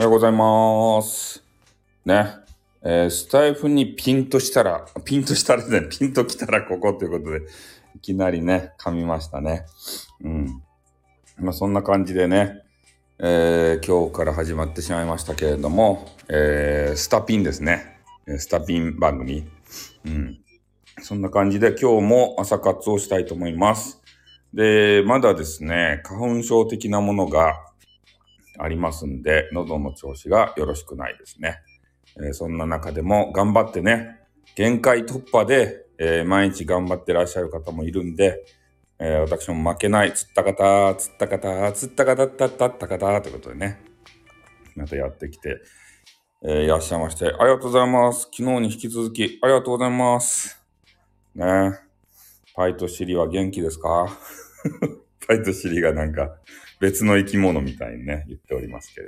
おはようございます。ね。えースタイフにピンとしたら、ピンとしたらね、ピンと来たらここということで、いきなりね、噛みましたね。うん。まあそんな感じでね、えー今日から始まってしまいましたけれども、えースタピンですね。スタピン番組。うん。そんな感じで今日も朝活をしたいと思います。で、まだですね、花粉症的なものがありますんで、喉の調子がよろしくないですね。えーそんな中でも頑張ってね、限界突破で、えー毎日頑張ってらっしゃる方もいるんで、えー私も負けない、釣った方、釣った方、釣った方、たったった方、ということでね、またやってきて、えーいらっしゃいまして、ありがとうございます。昨日に引き続き、ありがとうございます。ねパイとシリは元気ですか？パイとシリがなんか別の生き物みたいにね、言っておりますけれ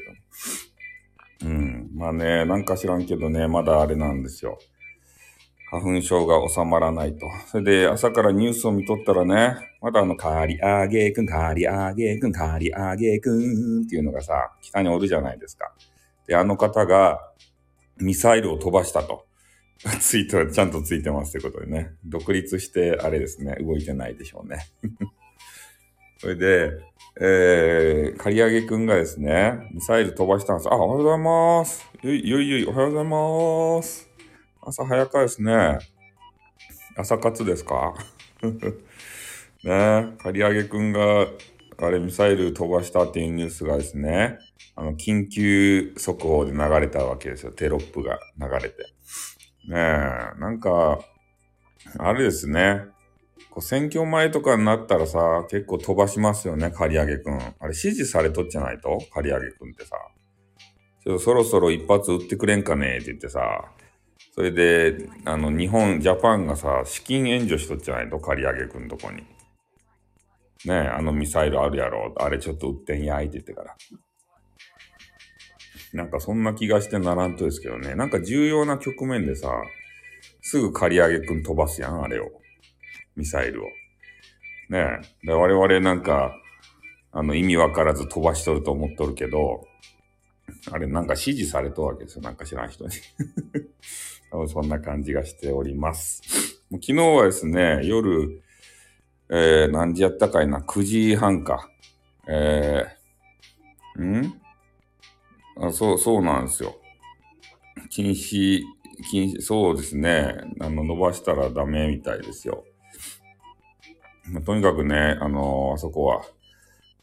ども。うん。まあね、なんか知らんけどね、まだあれなんですよ。花粉症が収まらないと。それで朝からニュースを見とったらね、まだあの、カーリアーゲーくん、カリアーゲーくん、カリアーゲーくんっていうのがさ、北におるじゃないですか。で、あの方がミサイルを飛ばしたと。ツイートがちゃんとついてますってことでね。独立して、あれですね、動いてないでしょうね。それで、えー、刈り上げくんがですね、ミサイル飛ばしたんです。あ、おはようございます。ゆい、ゆいゆい、おはようございます。朝早かですね。朝活ですか？ね刈り上げくんが、あれ、ミサイル飛ばしたっていうニュースがですね、あの、緊急速報で流れたわけですよ。テロップが流れて。ねえ、なんか、あれですね。こう選挙前とかになったらさ、結構飛ばしますよね、刈り上げくん。あれ指示されとっちゃないと？刈り上げくんってさ。ちょそろそろ一発撃ってくれんかね？って言ってさ。それで、あの、日本、ジャパンがさ、資金援助しとっちゃないと？刈り上げくんとこに。ねえ、あのミサイルあるやろ？あれちょっと撃ってんやい？って言ってから。なんかそんな気がしてならんとですけどね。なんか重要な局面でさ、すぐ刈り上げくん飛ばすやん、あれを。ミサイルを。ねえ。で我々なんか、あの、意味わからず飛ばしとると思っとるけど、あれなんか指示されとるわけですよ。なんか知らん人に。多 分そんな感じがしております。昨日はですね、夜、えー、何時やったかいな、9時半か。えー、ん？あそう、そうなんですよ。禁止、禁止、そうですね。あの、伸ばしたらダメみたいですよ。まあとにかくね、あのあそこは、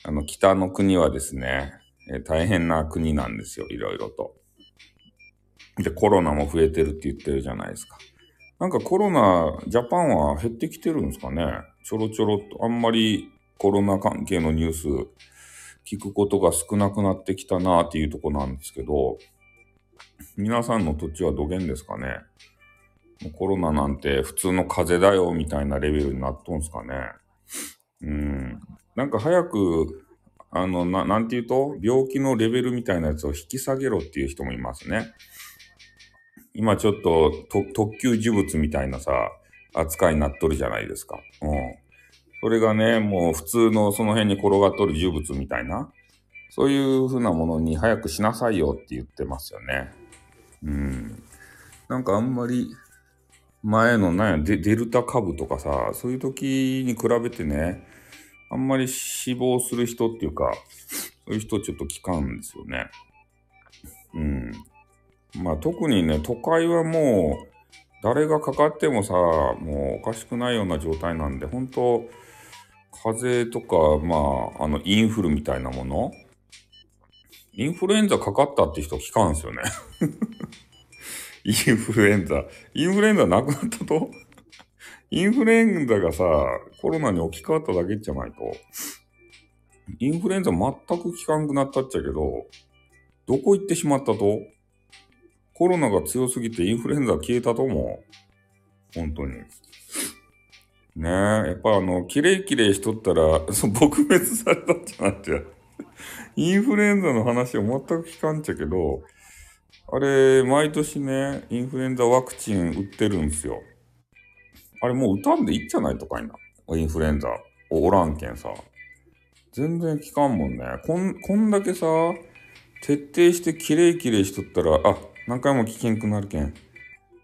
あの、北の国はですね、えー大変な国なんですよ、いろいろと。で、コロナも増えてるって言ってるじゃないですか。なんかコロナ、ジャパンは減ってきてるんですかねちょろちょろっと、あんまりコロナ関係のニュース聞くことが少なくなってきたなっていうとこなんですけど、皆さんの土地はどげんですかね？コロナなんて普通の風邪だよみたいなレベルになっとんすかねうん。なんか早く、あの、ななんて言うと、病気のレベルみたいなやつを引き下げろっていう人もいますね。今ちょっと特級呪物みたいなさ、扱いになっとるじゃないですか。うん。それがね、もう普通のその辺に転がっとる呪物みたいな、そういう風なものに早くしなさいよって言ってますよね。うん。なんかあんまり、前のなんやデ、デルタ株とかさ、そういう時に比べてね、あんまり死亡する人っていうか、そういう人ちょっと聞かんですよね。うん。まあ特にね、都会はもう、誰がかかってもさ、もうおかしくないような状態なんで、本当風邪とか、まあ、あの、インフルみたいなものインフルエンザかかったって人聞かんすよね。インフルエンザ。インフルエンザなくなったと？インフルエンザがさ、コロナに置き換わっただけじゃないと。インフルエンザ全く効かんくなったっちゃけど、どこ行ってしまったと？コロナが強すぎてインフルエンザ消えたと思う。本当に。ねえ、やっぱあの、キレイキレイしとったら、そう、撲滅されたっちゃなっちゃう。インフルエンザの話は全く聞かんちゃけど、あれ、毎年ね、インフルエンザワクチン打ってるんすよ。あれもう打たんでいいんじゃないとかいな。インフルエンザおらんけんさ。全然効かんもんね。こん、こんだけさ、徹底してきれいきれいしとったら、あ、何回も聞けんくなるけん。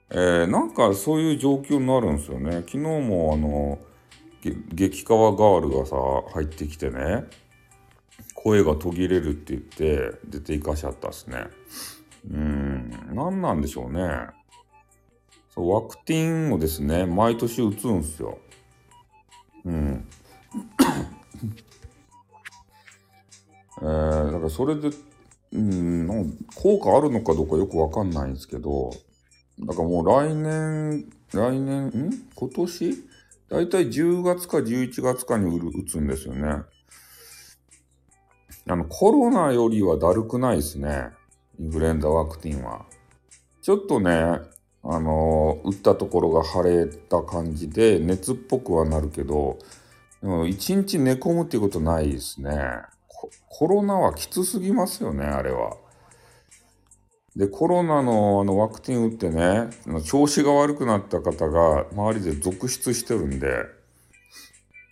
えー、なんかそういう状況になるんですよね。昨日もあの、激川ガールがさ、入ってきてね、声が途切れるって言って出ていかしちゃったっすね。うん、何なんでしょうね。そうワクチンをですね、毎年打つんですよ。うん。えー、だからそれで、うん、効果あるのかどうかよくわかんないんですけど、だからもう来年、来年、ん？今年？だいたい10月か11月かに打つんですよね。あの、コロナよりはだるくないですね。インフルエンザワクチンは。ちょっとね、あの打ったところが腫れた感じで、熱っぽくはなるけど、でも一日寝込むっていうことないですね。コロナはきつすぎますよね、あれは。で、コロナのあのワクチン打ってね、調子が悪くなった方が周りで続出してるんで、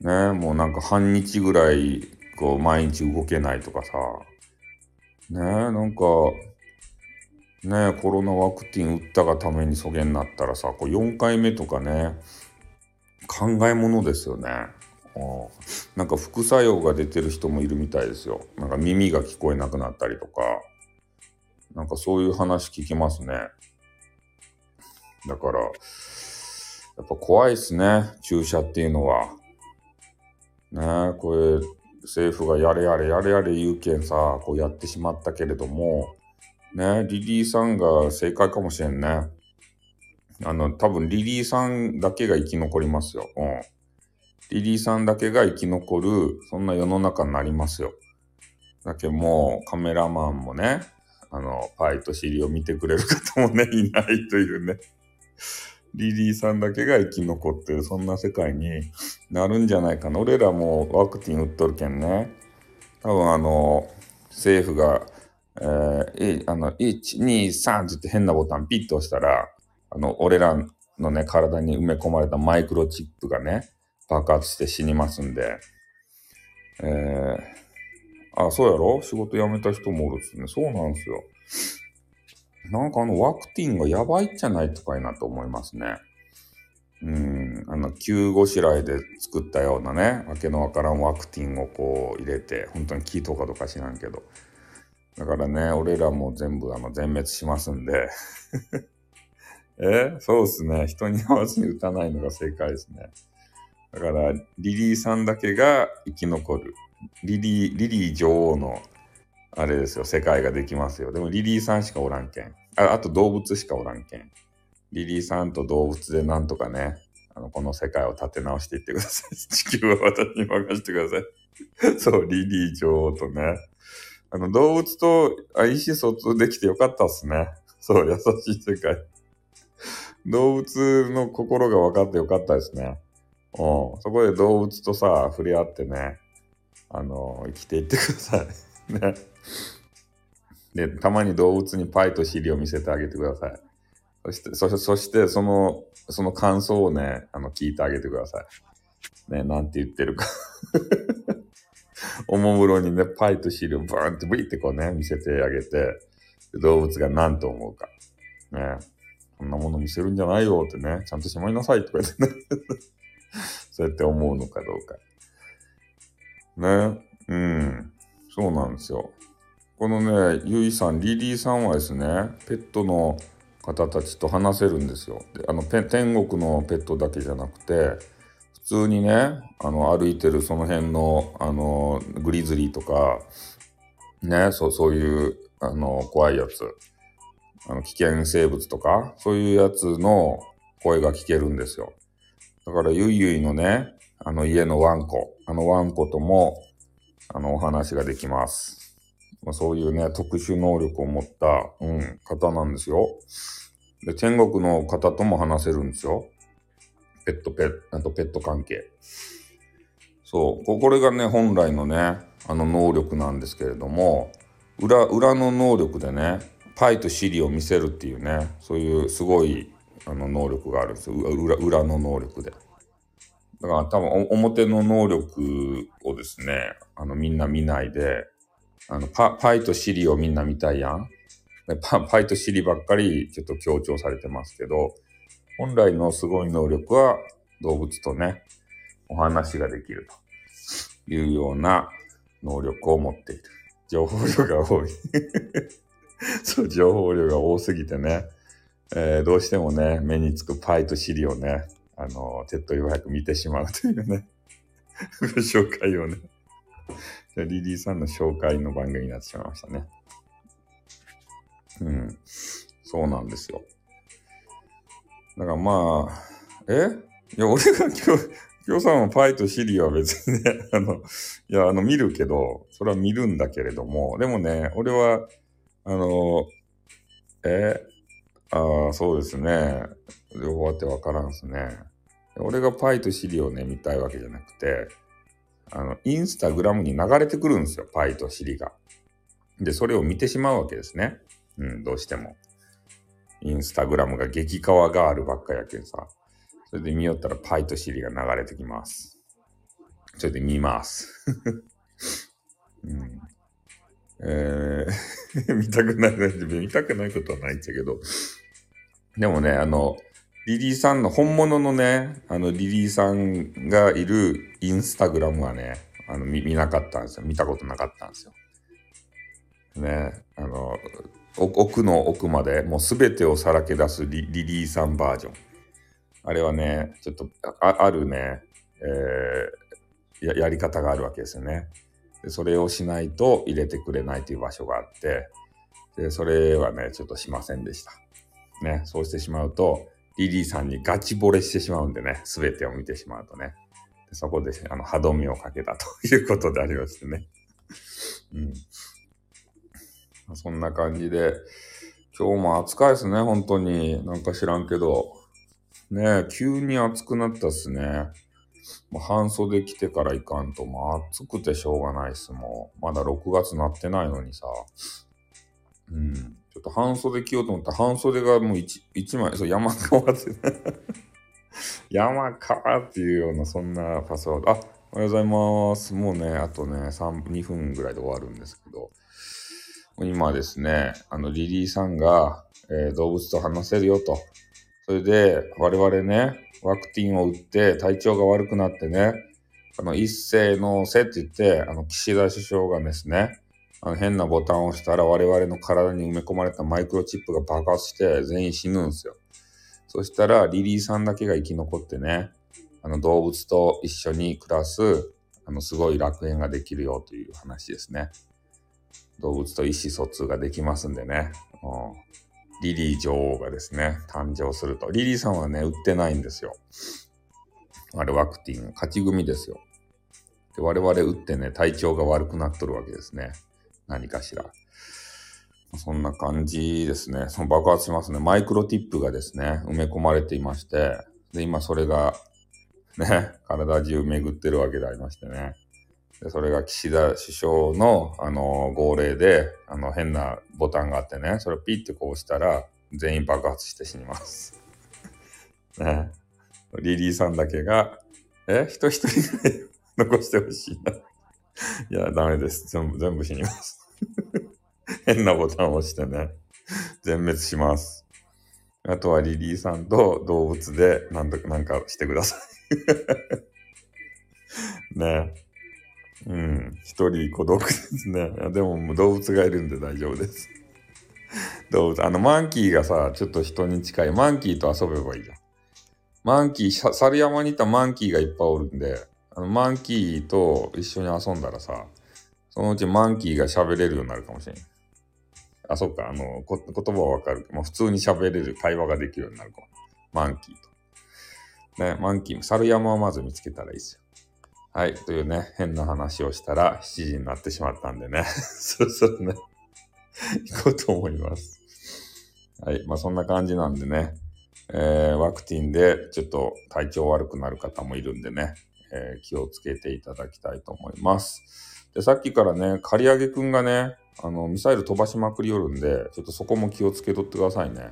ね、もうなんか半日ぐらい、こう、毎日動けないとかさ、ね、なんか、ね、コロナワクチン打ったがためにそげになったらさ、こう4回目とかね、考えものですよね。なんか副作用が出てる人もいるみたいですよ。なんか耳が聞こえなくなったりとか、なんかそういう話聞きますね。だから、やっぱ怖いっすね、注射っていうのは。ねえこれ、政府がやれやれやれやれ言うけんさ、こうやってしまったけれども、ねリリーさんが正解かもしれんね。あの、多分リリーさんだけが生き残りますよ。うん。リリーさんだけが生き残る、そんな世の中になりますよ。だけどもうカメラマンもね、あの、パイと尻を見てくれる方もね、いないというね。リリーさんだけが生き残ってる、そんな世界になるんじゃないかな。俺らもワクチン打っとるけんね。多分あの、政府が、えー、あの、1、2、3って言って変なボタンピッと押したら、あの、俺らのね、体に埋め込まれたマイクロチップがね、爆発して死にますんで、えー、あ、そうやろ？仕事辞めた人もおるっすね。そうなんですよ。なんかあのワクチンがやばいっちゃないとかいなと思いますね。うん、あの、急ごしらえで作ったようなね、わけのわからんワクチンをこう入れて、本当に効いとかとか知らんけど。だからね、俺らも全部あの全滅しますんで。え？そうっすね。人に合わずに打たないのが正解ですね。だから、リリーさんだけが生き残る。リリー、リリー女王の、あれですよ、世界ができますよ。でもリリーさんしかおらんけん。ああと動物しかおらんけん。リリーさんと動物でなんとかね、あの、この世界を立て直していってください。地球は私に任せてください。そう、リリー女王とね。あの、動物と意思疎通できてよかったっすね。そう、優しい世界。動物の心が分かってよかったですね。うん。そこで動物とさ、触れ合ってね、あの、生きていってください。ね。で、たまに動物にパイと尻を見せてあげてください。そして、そして、そしてその、その感想をね、あの、聞いてあげてください。ね、なんて言ってるかおもむろにね、パイと尻をブーンってブリってこうね、見せてあげて、動物が何と思うか。ね。こんなもの見せるんじゃないよってね、ちゃんとしまいなさいとか言ってね そうやって思うのかどうか。ね。うん。そうなんですよ。このね、ゆいさん、リリーさんはですね、ペットの方たちと話せるんですよ。であの天国のペットだけじゃなくて、通にね、あの歩いてるその辺のあのグリズリーとか、ね、そうそういうあの怖いやつ、あの危険生物とか、そういうやつの声が聞けるんですよ。だから、ゆいゆいのね、あの家のワンコ、あのワンコとも、あの、お話ができます。まあ、そういうね、特殊能力を持った、うん、方なんですよ。で、天国の方とも話せるんですよ。ペット、ペット、あとペット関係。そう、これがね、本来のね、あの能力なんですけれども、裏、裏の能力でね、パイとシリを見せるっていうね、そういうすごいあの能力があるんですよ裏裏の能力で。だから多分表の能力をですね、あのみんな見ないで、あの、パ、パイとシリをみんな見たいやん。パパイとシリばっかりちょっと強調されてますけど、本来のすごい能力は動物とね、お話ができるというような能力を持っている。情報量が多い そう、情報量が多すぎてね、えー、どうしてもね、目につくパイとシリをね、あの、手っ取り早く見てしまうというね、ご紹介をね、リリーさんの紹介の番組になってしまいましたね。うん。そうなんですよ。だからまあ、え？いや、俺が今日、今日さんはパイとシリは別にね、あの、いや、あの、見るけど、それは見るんだけれども、でもね、俺は、あの、え？ああ、そうですね。両方あってわからんすね。俺がパイとシリをね、見たいわけじゃなくて、あの、インスタグラムに流れてくるんですよ、パイとシリが。で、それを見てしまうわけですね。うん、どうしても。インスタグラムが激川ガールばっかやけんさ。それで見よったらパイとシリが流れてきます。それで見ます。うん、えー、見たくない、見たくないことはないんだけど。でもね、あの、リリーさんの本物のね、あの、リリーさんがいるインスタグラムはね、あの、見見なかったんですよ。見たことなかったんですよ。ね、あの、奥の奥までもう全てをさらけ出すリリーさんバージョン。あれはね、ちょっとあるね、えーや、やり方があるわけですよねで。それをしないと入れてくれないという場所があって、で、それはね、ちょっとしませんでした。ね、そうしてしまうと、リリーさんにガチ惚れしてしまうんでね、すべてを見てしまうとね。でそこで、あの、歯止めをかけたということでありましてね。うん。そんな感じで、今日も暑かいですね、本当に。なんか知らんけど。ね急に暑くなったっすね。もう半袖着てからいかんと、もう暑くてしょうがないっす、もう。まだ6月なってないのにさ。うん。ちょっと半袖着ようと思ったら半袖がもう 1, 枚、そう、山川って 山川っていうような、そんなパスワード。あ、おはようございます。もうね、あとね、3、2分ぐらいで終わるんですけど。今ですね、あの、リリーさんが、えー、動物と話せるよと。それで、我々ね、ワクチンを打って体調が悪くなってね、あの、一斉のせって言って、あの、岸田首相がですね、あの変なボタンを押したら我々の体に埋め込まれたマイクロチップが爆発して全員死ぬんですよ。そしたらリリーさんだけが生き残ってね、あの動物と一緒に暮らす、あのすごい楽園ができるよという話ですね。動物と意思疎通ができますんでね。うん、リリー女王がですね、誕生すると。リリーさんはね、売ってないんですよ。あれワクチン、勝ち組ですよ。で我々打ってね、体調が悪くなっとるわけですね。何かしら。そんな感じですね。その爆発しますね。マイクロティップがですね、埋め込まれていまして、で、今それが、ね、体中巡ってるわけでありましてね。で、それが岸田首相の、あの、号令で、あの、変なボタンがあってね、それをピッてこうしたら、全員爆発して死にます。ね。リリーさんだけが、え？人一人ぐらい残してほしいな。いや、ダメです。全部、全部死にます。変なボタンを押してね、全滅します。あとはリリーさんと動物でなんとなんかしてください。ねうん。一人孤独ですね。でも動物がいるんで大丈夫です。動物、あの、マンキーがさ、ちょっと人に近い。マンキーと遊べばいいじゃん。マンキー、猿山にいたマンキーがいっぱいおるんで、あのマンキーと一緒に遊んだらさ、そのうちマンキーが喋れるようになるかもしれん。あ、そっか、あの、こ言葉はわかる。もう普通に喋れる、会話ができるようになるかも。マンキーと。ね、マンキー、猿山をまず見つけたらいいですよ。はい。というね、変な話をしたら7時になってしまったんでね。そろそろね、行こうと思います。はい。まあそんな感じなんでね、えー、ワクチンでちょっと体調悪くなる方もいるんでね、えー、気をつけていただきたいと思います。で、さっきからね、刈り上げくんがね、あの、ミサイル飛ばしまくりよるんで、ちょっとそこも気をつけとってくださいね。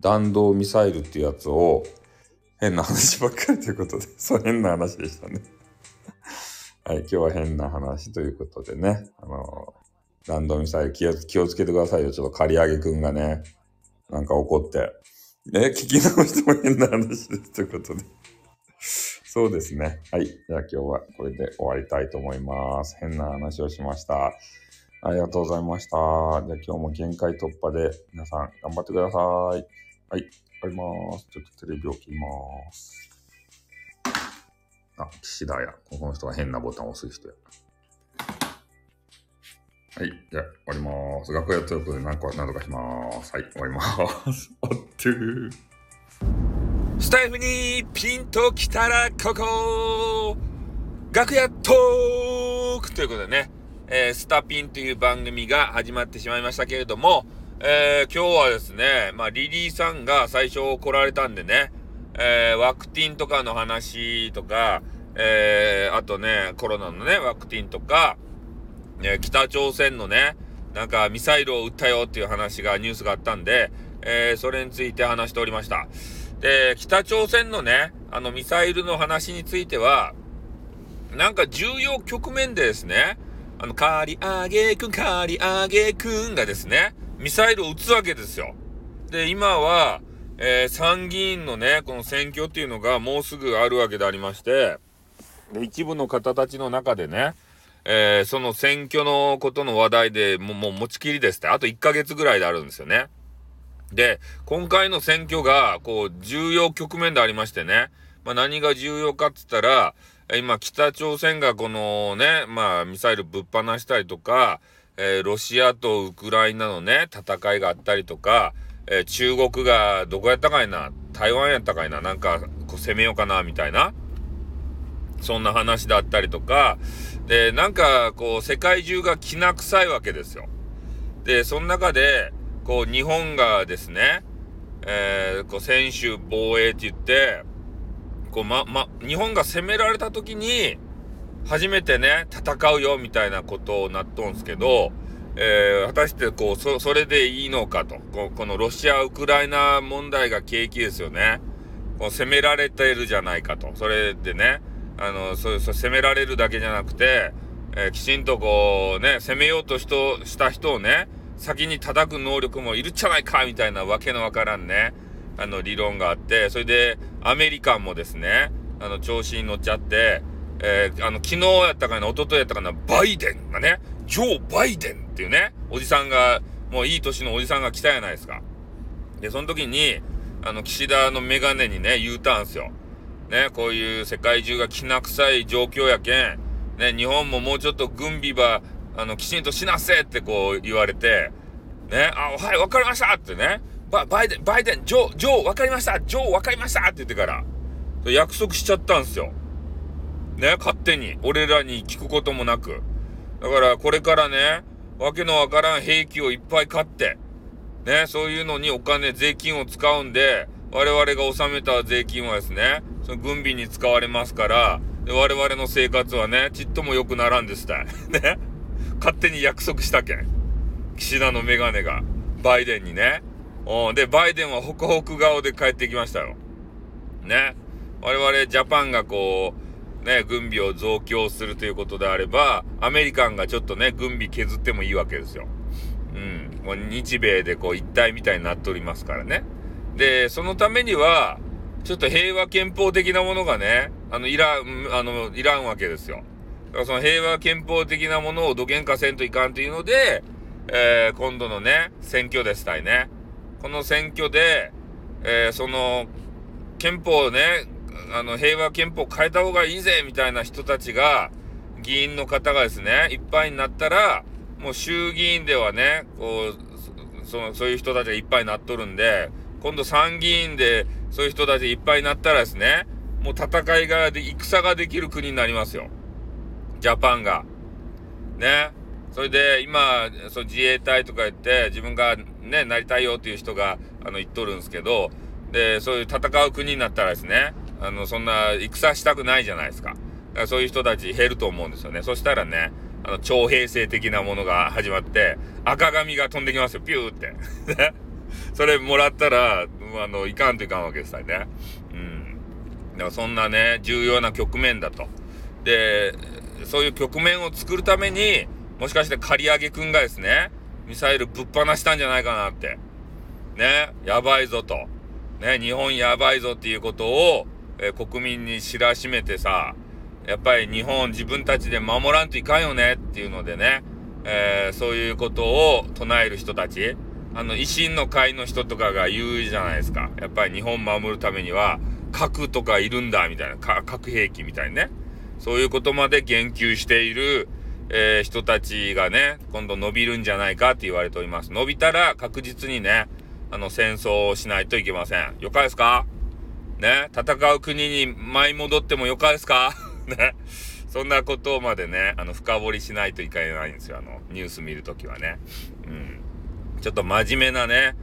弾道ミサイルっていうやつを、変な話ばっかりということで、そう変な話でしたね。はい、今日は変な話ということでね、あの、弾道ミサイル気を気をつけてくださいよ。ちょっと刈り上げくんがね、なんか怒って。え、聞き直しても変な話です。ということで。そうですね。はい。じゃあ今日はこれで終わりたいと思います。変な話をしました。ありがとうございました。じゃあ今日も限界突破で皆さん頑張ってください。はい。終わります。ちょっとテレビを切ります。あ、岸田や。この人が変なボタンを押す人や。はい。じゃあ、終わります。楽屋ということで何個、何とかします。はい。終わります。あってー。スタイフにピンと来たらここ楽屋トークということでね、えー、スタピンという番組が始まってしまいましたけれども、えー、今日はですね、まあ、リリーさんが最初来られたんでね、えー、ワクチンとかの話とか、えー、あとね、コロナのね、ワクチンとか、え北朝鮮のね、なんかミサイルを撃ったよっていう話が、ニュースがあったんで、えそれについて話しておりました。で、北朝鮮のね、あのミサイルの話については、なんか重要局面でですね、あの、カリアゲくん、カリアゲくんがですね、ミサイルを撃つわけですよ。で、今は、えー、参議院のね、この選挙っていうのがもうすぐあるわけでありまして、で一部の方たちの中でね、えー、その選挙のことの話題でももう持ちきりですって、あと1ヶ月ぐらいであるんですよね。で、今回の選挙が、こう、重要局面でありましてね。まあ、何が重要かって言ったら、今、北朝鮮がこのね、まあ、ミサイルぶっ放したりとか、えー、ロシアとウクライナのね、戦いがあったりとか、えー、中国がどこやったかいな、台湾やったかいな、なんか、こう攻めようかな、みたいな？そんな話だったりとか、で、なんか、こう、世界中がきな臭いわけですよ。で、その中で、こう、日本がですね、えー、こう、専守防衛って言って、こう、ま、ま、日本が攻められた時に、初めてね、戦うよ、みたいなことをなっとんすけど、えー、果たしてこう、そ、それでいいのかと。ここのロシア・ウクライナ問題が景気ですよね。こう攻められてるじゃないかと。それでね、あの、そう、そう、攻められるだけじゃなくて、えー、きちんとこう、ね、攻めようとしした人をね、先に叩く能力もいるじゃないかみたいなわけのわからんね、あの理論があって、それでアメリカンもですね、あの調子に乗っちゃって、えー、あの昨日やったかな、一昨日やったかな、バイデンがね、ジョー・バイデンっていうね、おじさんが、もういい年のおじさんが来たやないですか。で、その時に、あの、岸田のメガネにね、言うたんすよ。ね、こういう世界中がきな臭い状況やけん、ね、日本ももうちょっと軍備ばあの、きちんとしなせってこう言われて、ね、あ、はい、わかりましたってね、ババイデン、バイデン、ジョー、ジョー、わかりましたジョー、わかりましたって言ってから、約束しちゃったんすよ。ね、勝手に。俺らに聞くこともなく。だからこれからね、わけのわからん兵器をいっぱい買って、ね、そういうのにお金、税金を使うんで、我々が納めた税金はですね、その軍備に使われますから、で我々の生活はね、ちっとも良くならんですたい。ね。勝手に約束したけん。岸田のメガネが、バイデンにね。うん、で、バイデンはホクホク顔で帰ってきましたよ。ね。我々ジャパンがこう、ね、軍備を増強するということであれば、アメリカンがちょっとね、軍備削ってもいいわけですよ。うん。もう日米でこう一体みたいになっておりますからね。で、そのためには、ちょっと平和憲法的なものがね、あの、いらん、あの、いらんわけですよ。だからその平和憲法的なものを土幻化せんといかんというので、えー、今度のね、選挙でしたいね。この選挙で、えー、その、憲法をね、あの、平和憲法変えた方がいいぜみたいな人たちが、議員の方がですね、いっぱいになったら、もう衆議院ではね、こう、その、そういう人たちがいっぱいになっとるんで、今度参議院でそういう人たちいっぱいになったらですね、もう戦いがで、戦ができる国になりますよ。ジャパンが。ね。それで、今、その自衛隊とか言って、自分がね、なりたいよっていう人が、あの、言っとるんですけど、で、そういう戦う国になったらですね、あの、そんな、戦したくないじゃないですか。かそういう人たち減ると思うんですよね。そしたらね、あの、徴兵制的なものが始まって、赤髪が飛んできますよ、ピューって。それもらったら、あの、いかんといかんわけですよね。うん。だからそんなね、重要な局面だと。で、そういう局面を作るために、もしかして刈り上げくんがですね、ミサイルぶっ放したんじゃないかなって。ね、やばいぞと。ね、日本やばいぞっていうことを、えー、国民に知らしめてさ、やっぱり日本自分たちで守らんといかんよねっていうのでね、えー、そういうことを唱える人たち、あの、維新の会の人とかが言うじゃないですか。やっぱり日本守るためには、核とかいるんだ、みたいな、核兵器みたいにね。そういうことまで言及している、えー、人たちがね、今度伸びるんじゃないかって言われております。伸びたら確実にね、あの、戦争をしないといけません。よかですか？ね、戦う国に舞い戻ってもよかですか？ね。そんなことまでね、あの、深掘りしないといけないんですよ。あの、ニュース見るときはね。うん。ちょっと真面目なね、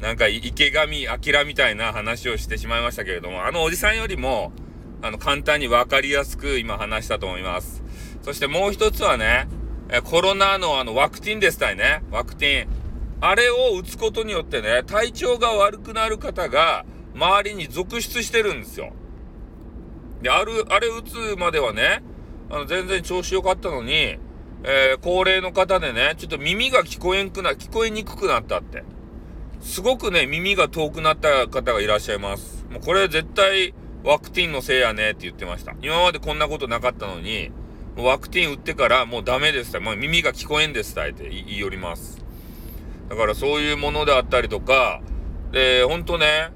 なんか池上彰みたいな話をしてしまいましたけれども、あのおじさんよりも、あの、簡単にわかりやすく今話したと思います。そしてもう一つはね、えコロナのあのワクチンですたいね。ワクチン。あれを打つことによってね、体調が悪くなる方が周りに続出してるんですよ。で、ある、あれ打つまではね、あの、全然調子良かったのに、えー、高齢の方でね、ちょっと耳が聞こえんくな、聞こえにくくなったって。すごくね、耳が遠くなった方がいらっしゃいます。もうこれ絶対ワクチンのせいやねって言ってました。今までこんなことなかったのに、ワクチン打ってからもうダメですって、もう耳が聞こえんですって言いよります。だからそういうものであったりとか、で、ほんとね、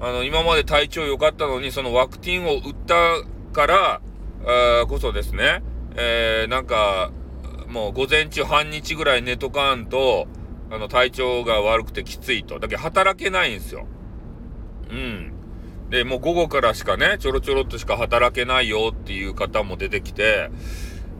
あの、今まで体調良かったのに、そのワクチンを打ったから、こそですね、えー、なんか、もう午前中半日ぐらい寝とかんと、あの、体調が悪くてきついと。だけど働けないんですよ。うん。で、もう午後からしかね、ちょろちょろっとしか働けないよっていう方も出てきて、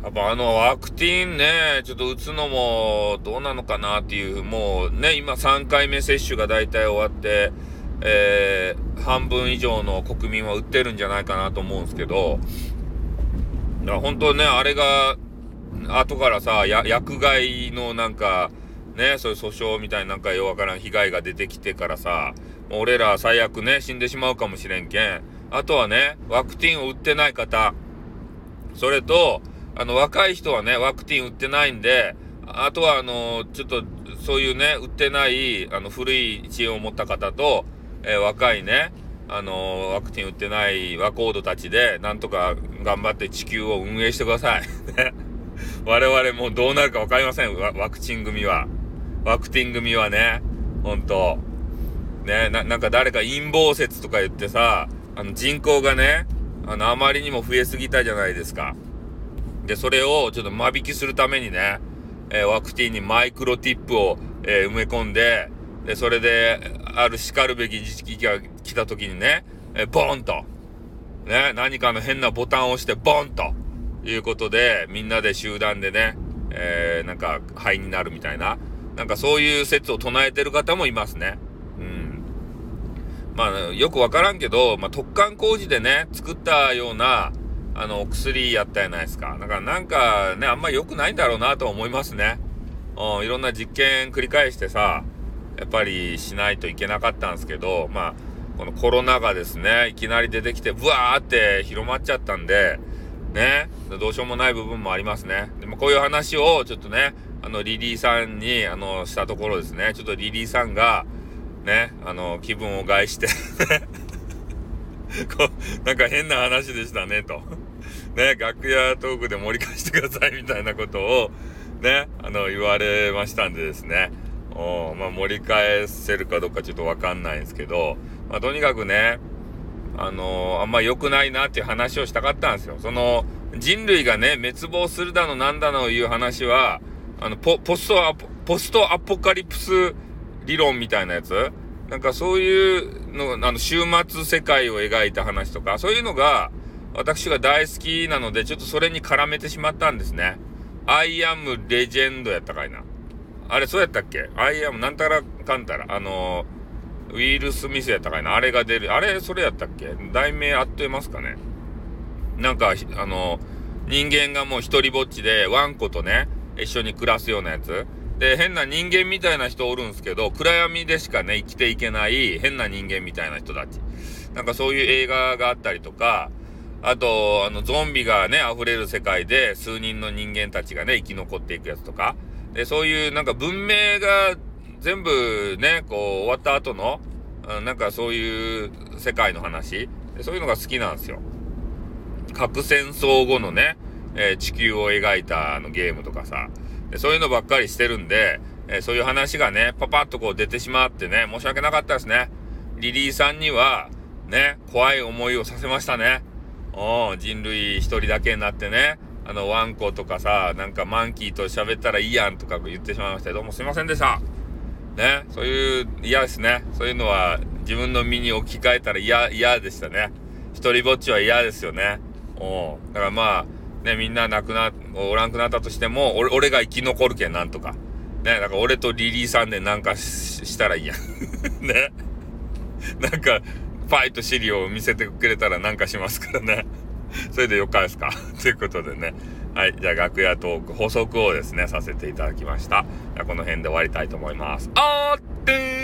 やっぱあのワクチンね、ちょっと打つのもどうなのかなっていう、もうね、今3回目接種が大体終わって、えー、半分以上の国民は打ってるんじゃないかなと思うんですけど、だから本当ね、あれが、後からさ、薬害のなんか、ね、そういう訴訟みたいななんかようわからん被害が出てきてからさ、もう俺ら最悪ね、死んでしまうかもしれんけん。あとはね、ワクチンを打ってない方。それと、あの、若い人はね、ワクチン打ってないんで、あとはあの、ちょっと、そういうね、売ってない、あの、古い知恵を持った方と、えー、若いね、あのワクチン打ってない若人たちで、なんとか頑張って地球を運営してください。我々もうどうなるか分かりません。ワワクチン組は。ワクチン組はね、ほんと。ね、な、なんか誰か陰謀説とか言ってさ、あの人口がね、あの、あまりにも増えすぎたじゃないですか。で、それをちょっと間引きするためにね、えー、ワクチンにマイクロティップを、えー、埋め込んで、で、それで、ある叱るべき時期が来た時にね、え、ボーンと、ね、何かの変なボタンを押してボーンと、いうことで、みんなで集団でね、えー、なんか、肺になるみたいな、なんかそういう説を唱えてる方もいますね。うん。まあ、よくわからんけど、まあ、突貫工事でね、作ったような、あの、お薬やったじゃないですか。だからなんかね、あんま良くないんだろうなと思いますね。うん、いろんな実験繰り返してさ、やっぱりしないといけなかったんですけど、まあ、このコロナがですね、いきなり出てきて、ブワーって広まっちゃったんで、ね、どうしようもない部分もありますね。でもこういう話をちょっとね、あの、リリーさんに、あの、したところですね、ちょっとリリーさんが、ね、あの、気分を害して こう、なんか変な話でしたね、と。ね、楽屋トークで盛り返してくださいみたいなことを、ね、あの、言われましたんでですね。おまあ、盛り返せるかどうかちょっとわかんないんですけど、まあ、とにかくね、あのー、あんま良くないなっていう話をしたかったんですよ。その、人類がね、滅亡するだのなんだのいう話は、あの、ポ、ポストアポ、ポストアポカリプス理論みたいなやつ？なんかそういうの、あの、終末世界を描いた話とか、そういうのが、私が大好きなので、ちょっとそれに絡めてしまったんですね。アイアムレジェンドやったかいな。あれ、そうやったっけ？アイアムなんたらかんたら。あのウィル・スミスやったかいな。あれが出る。あれ、それやったっけ？題名合ってますかね？なんか、あの、人間がもう一人ぼっちで、ワンコとね、一緒に暮らすようなやつ。で、変な人間みたいな人おるんすけど、暗闇でしかね、生きていけない変な人間みたいな人たち。なんかそういう映画があったりとか、あと、あの、ゾンビがね、溢れる世界で、数人の人間たちがね、生き残っていくやつとか、で、そういうなんか文明が全部ね、こう、終わった後の、なんかそういう世界の話、そういうのが好きなんですよ。核戦争後のね、えー、地球を描いたあのゲームとかさ、そういうのばっかりしてるんで、えー、そういう話がね、パパッとこう出てしまってね、申し訳なかったですね。リリーさんには、ね、怖い思いをさせましたね。うん、人類一人だけになってね、あの、ワンコとかさ、なんかマンキーと喋ったらいいやんとか言ってしまいましたどうもすいませんでした。ね、そういう、嫌ですね。そういうのは自分の身に置き換えたら嫌、嫌でしたね。一人ぼっちは嫌ですよね。うん。だからまあ、ね、みんな亡くな、おらんくなったとしても、俺、俺が生き残るけん、なんとか。ね、だから俺とリリーさんでなんかしたらいいやん。ね。なんか、ファイト資料を見せてくれたらなんかしますからね。それでよかですか ということでね。はい。じゃあ、楽屋トーク補足をですね、させていただきました。じゃあ、この辺で終わりたいと思います。あーってー